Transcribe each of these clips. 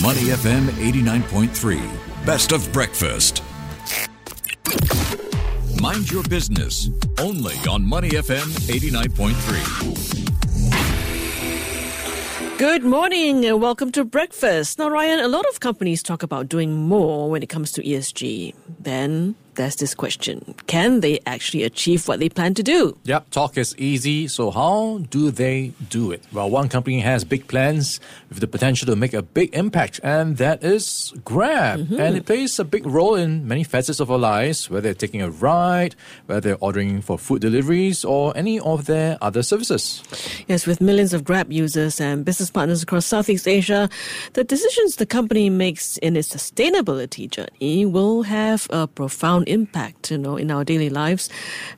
Money FM 89.3. Best of breakfast. Mind your business. Only on Money FM 89.3. Good morning and welcome to breakfast. Now, Ryan, a lot of companies talk about doing more when it comes to ESG. Then there's this question Can they actually achieve what they plan to do? Yep, talk is easy. So, how do they do it? Well, one company has big plans with the potential to make a big impact, and that is Grab. Mm-hmm. And it plays a big role in many facets of our lives, whether they're taking a ride, whether they're ordering for food deliveries, or any of their other services. Yes, with millions of Grab users and business partners across Southeast Asia, the decisions the company makes in its sustainability journey will have a profound profound impact, you know, in our daily lives,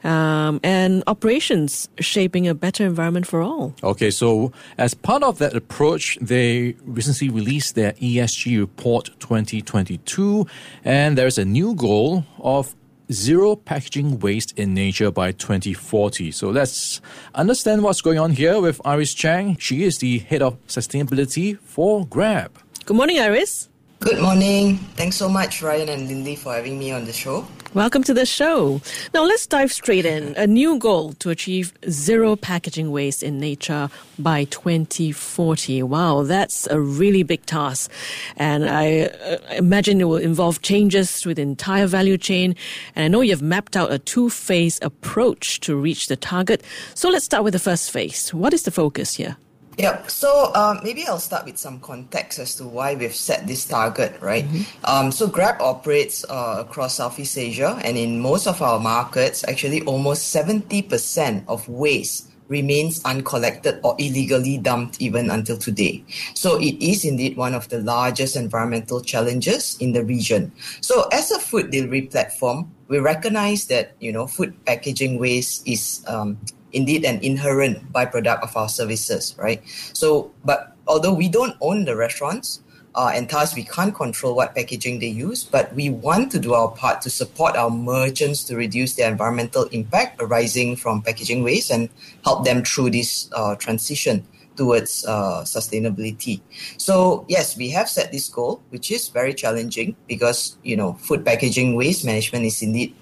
um, and operations shaping a better environment for all. Okay, so as part of that approach, they recently released their ESG report 2022, and there's a new goal of zero packaging waste in nature by 2040. So let's understand what's going on here with Iris Chang. She is the head of sustainability for Grab. Good morning, Iris. Good morning. Thanks so much, Ryan and Lynlee, for having me on the show. Welcome to the show. Now, let's dive straight in. A new goal to achieve zero packaging waste in nature by 2040. Wow, that's a really big task. And I uh, imagine it will involve changes to the entire value chain. And I know you've mapped out a two phase approach to reach the target. So let's start with the first phase. What is the focus here? Yep. So um, maybe I'll start with some context as to why we've set this target, right? Mm-hmm. Um, so Grab operates uh, across Southeast Asia, and in most of our markets, actually almost 70% of waste remains uncollected or illegally dumped even until today. So it is indeed one of the largest environmental challenges in the region. So as a food delivery platform, we recognize that you know food packaging waste is um, indeed an inherent byproduct of our services, right? So, but although we don't own the restaurants, uh, and thus we can't control what packaging they use, but we want to do our part to support our merchants to reduce their environmental impact arising from packaging waste and help them through this uh, transition towards uh, sustainability. So yes, we have set this goal, which is very challenging because you know food packaging waste management is indeed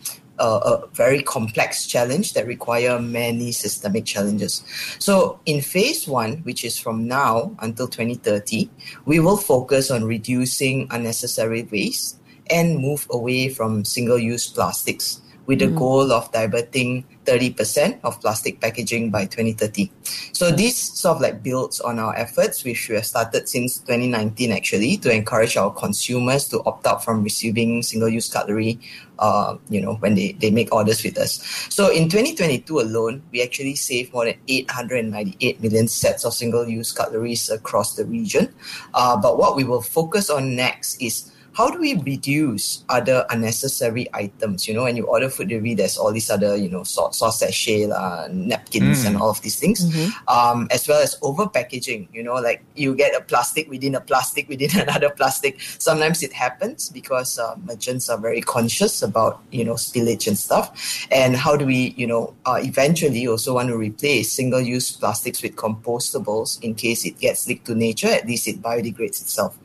a, a very complex challenge that require many systemic challenges. So in phase one, which is from now until 2030, we will focus on reducing unnecessary waste and move away from single-use plastics with the mm. goal of diverting 30% of plastic packaging by 2030. So this sort of like builds on our efforts, which we have started since 2019 actually, to encourage our consumers to opt out from receiving single-use cutlery, uh, you know, when they, they make orders with us. So in 2022 alone, we actually saved more than 898 million sets of single-use cutleries across the region. Uh, but what we will focus on next is how do we reduce other unnecessary items? You know, when you order food delivery, there's all these other, you know, sauce, sauce sachet, uh, napkins, mm. and all of these things, mm-hmm. um, as well as over packaging. You know, like you get a plastic within a plastic within another plastic. Sometimes it happens because uh, merchants are very conscious about, you know, spillage and stuff. And how do we, you know, uh, eventually also want to replace single-use plastics with compostables in case it gets leaked to nature? At least it biodegrades itself.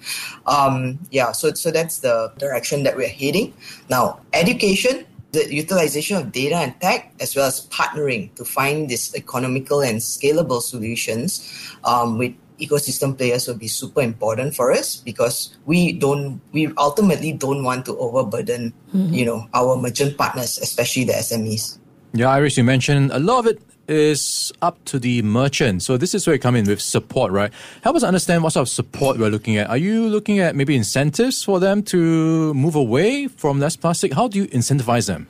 Um, yeah. So so that's the direction that we're heading. Now, education, the utilization of data and tech, as well as partnering to find these economical and scalable solutions um, with ecosystem players will be super important for us because we don't we ultimately don't want to overburden mm-hmm. you know our merchant partners especially the smes yeah iris you mentioned a lot of it is up to the merchant. So this is where you come in with support, right? Help us understand what sort of support we're looking at. Are you looking at maybe incentives for them to move away from less plastic? How do you incentivize them?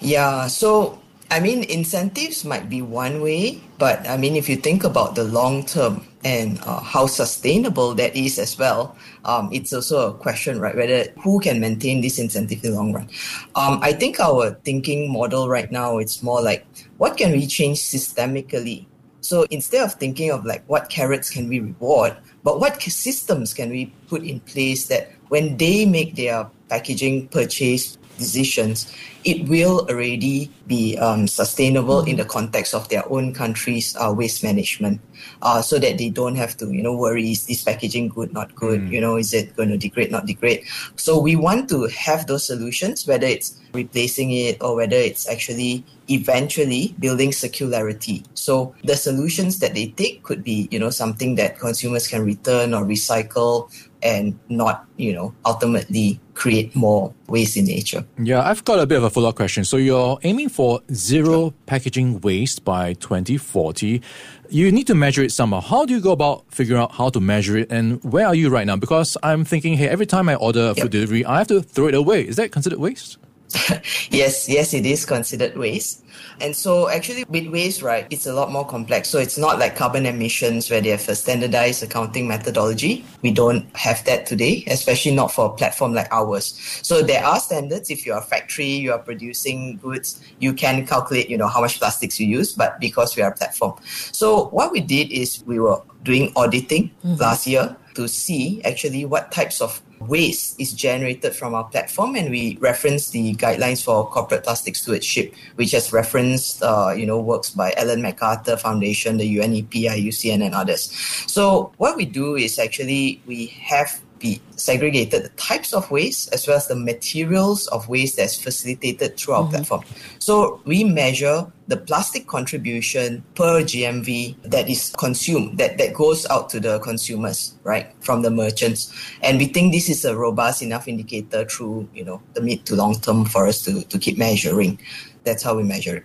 Yeah, so I mean, incentives might be one way, but I mean, if you think about the long term and uh, how sustainable that is as well, um, it's also a question, right? Whether who can maintain this incentive in the long run. Um, I think our thinking model right now it's more like what can we change systemically. So instead of thinking of like what carrots can we reward, but what systems can we put in place that when they make their packaging purchase decisions, it will already be um, sustainable in the context of their own country's uh, waste management, uh, so that they don't have to, you know, worry is this packaging good, not good, mm. you know, is it going to degrade, not degrade. So we want to have those solutions, whether it's replacing it or whether it's actually eventually building circularity. So the solutions that they take could be, you know, something that consumers can return or recycle and not, you know, ultimately create more waste in nature. Yeah, I've got a bit of a follow up question. So you're aiming for zero packaging waste by 2040. You need to measure it somehow. How do you go about figuring out how to measure it and where are you right now? Because I'm thinking, hey, every time I order a yep. food delivery, I have to throw it away. Is that considered waste? yes, yes, it is considered waste. And so actually with waste, right, it's a lot more complex. So it's not like carbon emissions where they have a standardized accounting methodology. We don't have that today, especially not for a platform like ours. So there are standards. If you're a factory, you are producing goods, you can calculate, you know, how much plastics you use, but because we are a platform. So what we did is we were doing auditing mm-hmm. last year to see actually what types of waste is generated from our platform, and we reference the guidelines for corporate plastic stewardship, which has referenced, uh, you know, works by Ellen MacArthur Foundation, the UNEP, IUCN, and others. So what we do is actually we have be segregated the types of waste as well as the materials of waste that's facilitated through our mm-hmm. platform. So we measure the plastic contribution per GMV that is consumed, that, that goes out to the consumers, right, from the merchants. And we think this is a robust enough indicator through, you know, the mid to long term for us to, to keep measuring. That's how we measure it.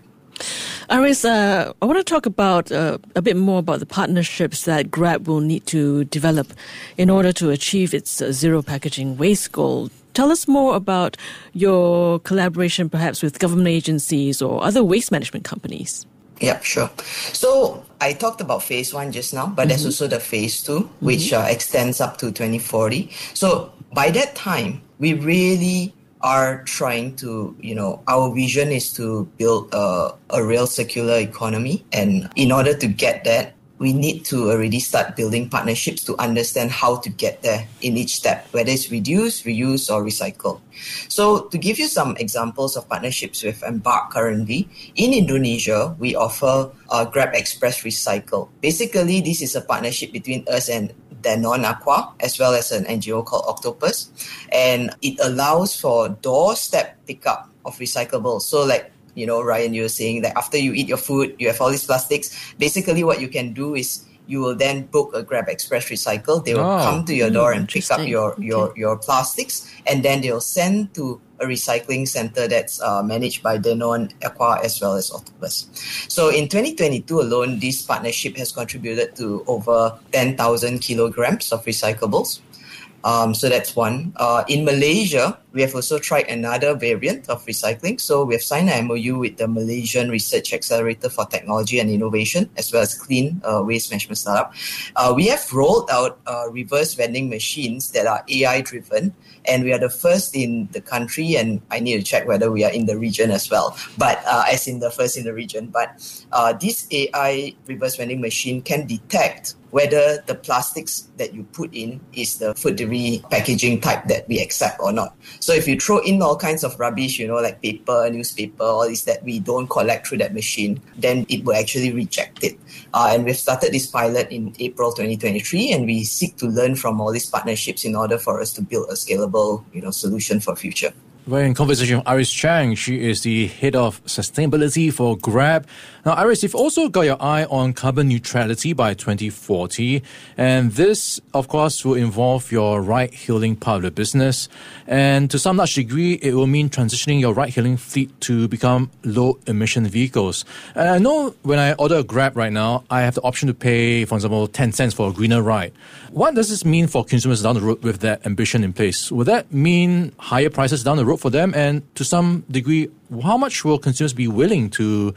Iris, uh, I want to talk about uh, a bit more about the partnerships that Grab will need to develop in order to achieve its uh, zero packaging waste goal. Tell us more about your collaboration, perhaps with government agencies or other waste management companies. Yeah, sure. So I talked about phase one just now, but mm-hmm. there's also the phase 2 mm-hmm. which uh, extends up to 2040. So by that time, we really are trying to, you know, our vision is to build a, a real circular economy. And in order to get that, we need to already start building partnerships to understand how to get there in each step, whether it's reduce, reuse, or recycle. So, to give you some examples of partnerships with Embark currently, in Indonesia, we offer uh, Grab Express Recycle. Basically, this is a partnership between us and Danone Aqua, as well as an NGO called Octopus. And it allows for doorstep pickup of recyclables. So, like, you know, Ryan, you were saying that after you eat your food, you have all these plastics. Basically, what you can do is you will then book a Grab Express Recycle. They will oh, come to your door and pick up your, your, okay. your plastics, and then they'll send to a recycling center that's uh, managed by Danone, Aqua, as well as Octopus. So in 2022 alone, this partnership has contributed to over 10,000 kilograms of recyclables. Um, so that's one. Uh, in Malaysia, we have also tried another variant of recycling. So we have signed an MOU with the Malaysian Research Accelerator for Technology and Innovation, as well as Klean uh, Waste Management Startup. Uh, we have rolled out uh, reverse vending machines that are AI driven and we are the first in the country and i need to check whether we are in the region as well but uh, as in the first in the region but uh, this ai reverse vending machine can detect whether the plastics that you put in is the food delivery packaging type that we accept or not. So if you throw in all kinds of rubbish, you know, like paper, newspaper, all this that we don't collect through that machine, then it will actually reject it. Uh, and we've started this pilot in April 2023, and we seek to learn from all these partnerships in order for us to build a scalable, you know, solution for future. We're in conversation with Iris Chang. She is the head of sustainability for Grab. Now, Iris, you've also got your eye on carbon neutrality by 2040. And this, of course, will involve your ride hailing part of the business. And to some large degree, it will mean transitioning your ride hailing fleet to become low emission vehicles. And I know when I order a Grab right now, I have the option to pay, for example, 10 cents for a greener ride. What does this mean for consumers down the road with that ambition in place? Will that mean higher prices down the road for them? And to some degree, how much will consumers be willing to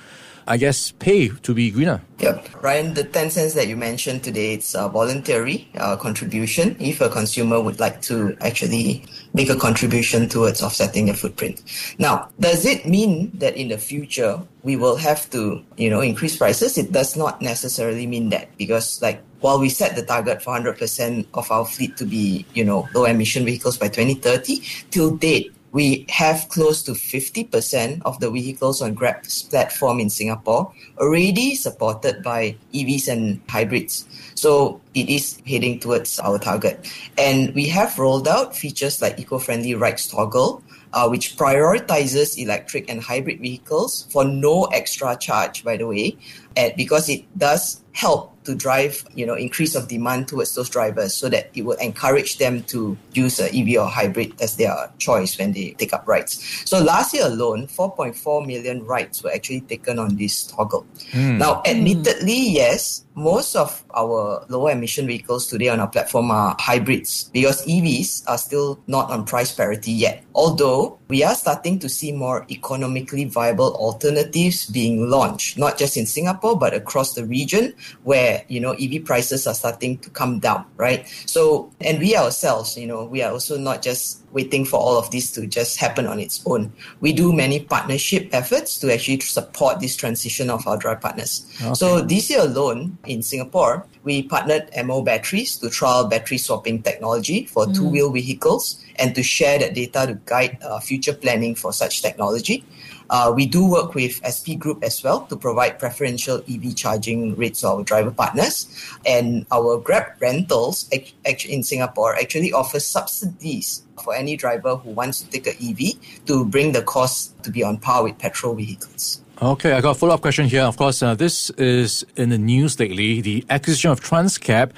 I guess, pay to be greener. Yeah, Ryan, the 10 cents that you mentioned today, it's a voluntary uh, contribution if a consumer would like to actually make a contribution towards offsetting their footprint. Now, does it mean that in the future we will have to, you know, increase prices? It does not necessarily mean that because like while we set the target for 100% of our fleet to be, you know, low emission vehicles by 2030, till date, we have close to 50% of the vehicles on Grab's platform in Singapore already supported by EVs and hybrids. So it is heading towards our target. And we have rolled out features like eco-friendly rides toggle, uh, which prioritizes electric and hybrid vehicles for no extra charge, by the way, and because it does help to drive, you know, increase of demand towards those drivers so that it will encourage them to use a EV or hybrid as their choice when they take up rides. So last year alone, 4.4 million rides were actually taken on this toggle. Mm. Now, admittedly, yes, most of our lower emission vehicles today on our platform are hybrids because EVs are still not on price parity yet. Although we are starting to see more economically viable alternatives being launched, not just in Singapore, but across the region where, you know, EV prices are starting to come down, right? So, and we ourselves, you know, we are also not just waiting for all of this to just happen on its own. We do many partnership efforts to actually support this transition of our drive partners. Okay. So this year alone in Singapore, we partnered MO Batteries to trial battery swapping technology for mm. two-wheel vehicles and to share that data to guide uh, future planning for such technology. Uh, we do work with SP Group as well to provide preferential EV charging rates to our driver partners. And our Grab rentals in Singapore actually offers subsidies for any driver who wants to take an EV to bring the cost to be on par with petrol vehicles. Okay, I got a follow up question here. Of course, uh, this is in the news lately the acquisition of Trans-cab.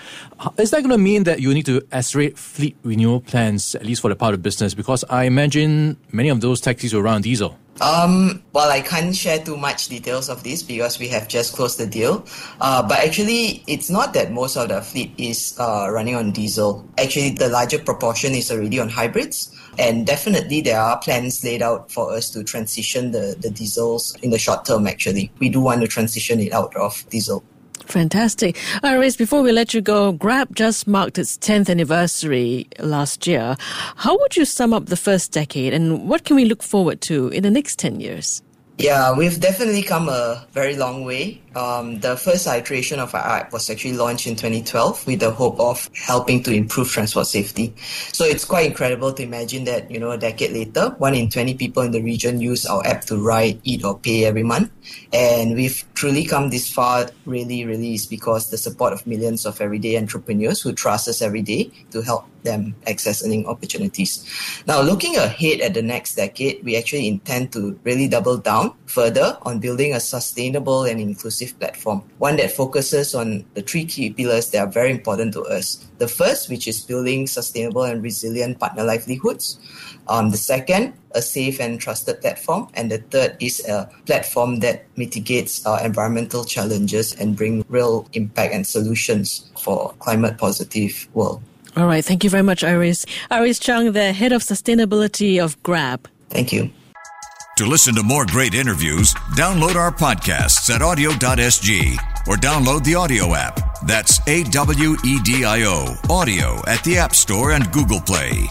Is that going to mean that you need to accelerate fleet renewal plans, at least for the part of business? Because I imagine many of those taxis will run diesel. Um, well, I can't share too much details of this because we have just closed the deal. Uh, but actually, it's not that most of the fleet is uh, running on diesel. Actually, the larger proportion is already on hybrids. And definitely, there are plans laid out for us to transition the, the diesels in the short term, actually. We do want to transition it out of diesel. Fantastic. Iris, before we let you go, Grab just marked its 10th anniversary last year. How would you sum up the first decade and what can we look forward to in the next 10 years? Yeah, we've definitely come a very long way. Um, the first iteration of our app was actually launched in 2012 with the hope of helping to improve transport safety. So it's quite incredible to imagine that, you know, a decade later, one in 20 people in the region use our app to ride, eat, or pay every month. And we've truly come this far, really, really, is because the support of millions of everyday entrepreneurs who trust us every day to help them access earning opportunities. Now, looking ahead at the next decade, we actually intend to really double down further on building a sustainable and inclusive platform, one that focuses on the three key pillars that are very important to us. The first, which is building sustainable and resilient partner livelihoods. Um, the second, a safe and trusted platform. And the third is a platform that mitigates uh, environmental challenges and bring real impact and solutions for climate positive world. All right. Thank you very much, Iris. Iris Chang, the head of sustainability of Grab. Thank you. To listen to more great interviews, download our podcasts at awedio.sg or download the audio app. That's A W E D I O, audio at the App Store and Google Play.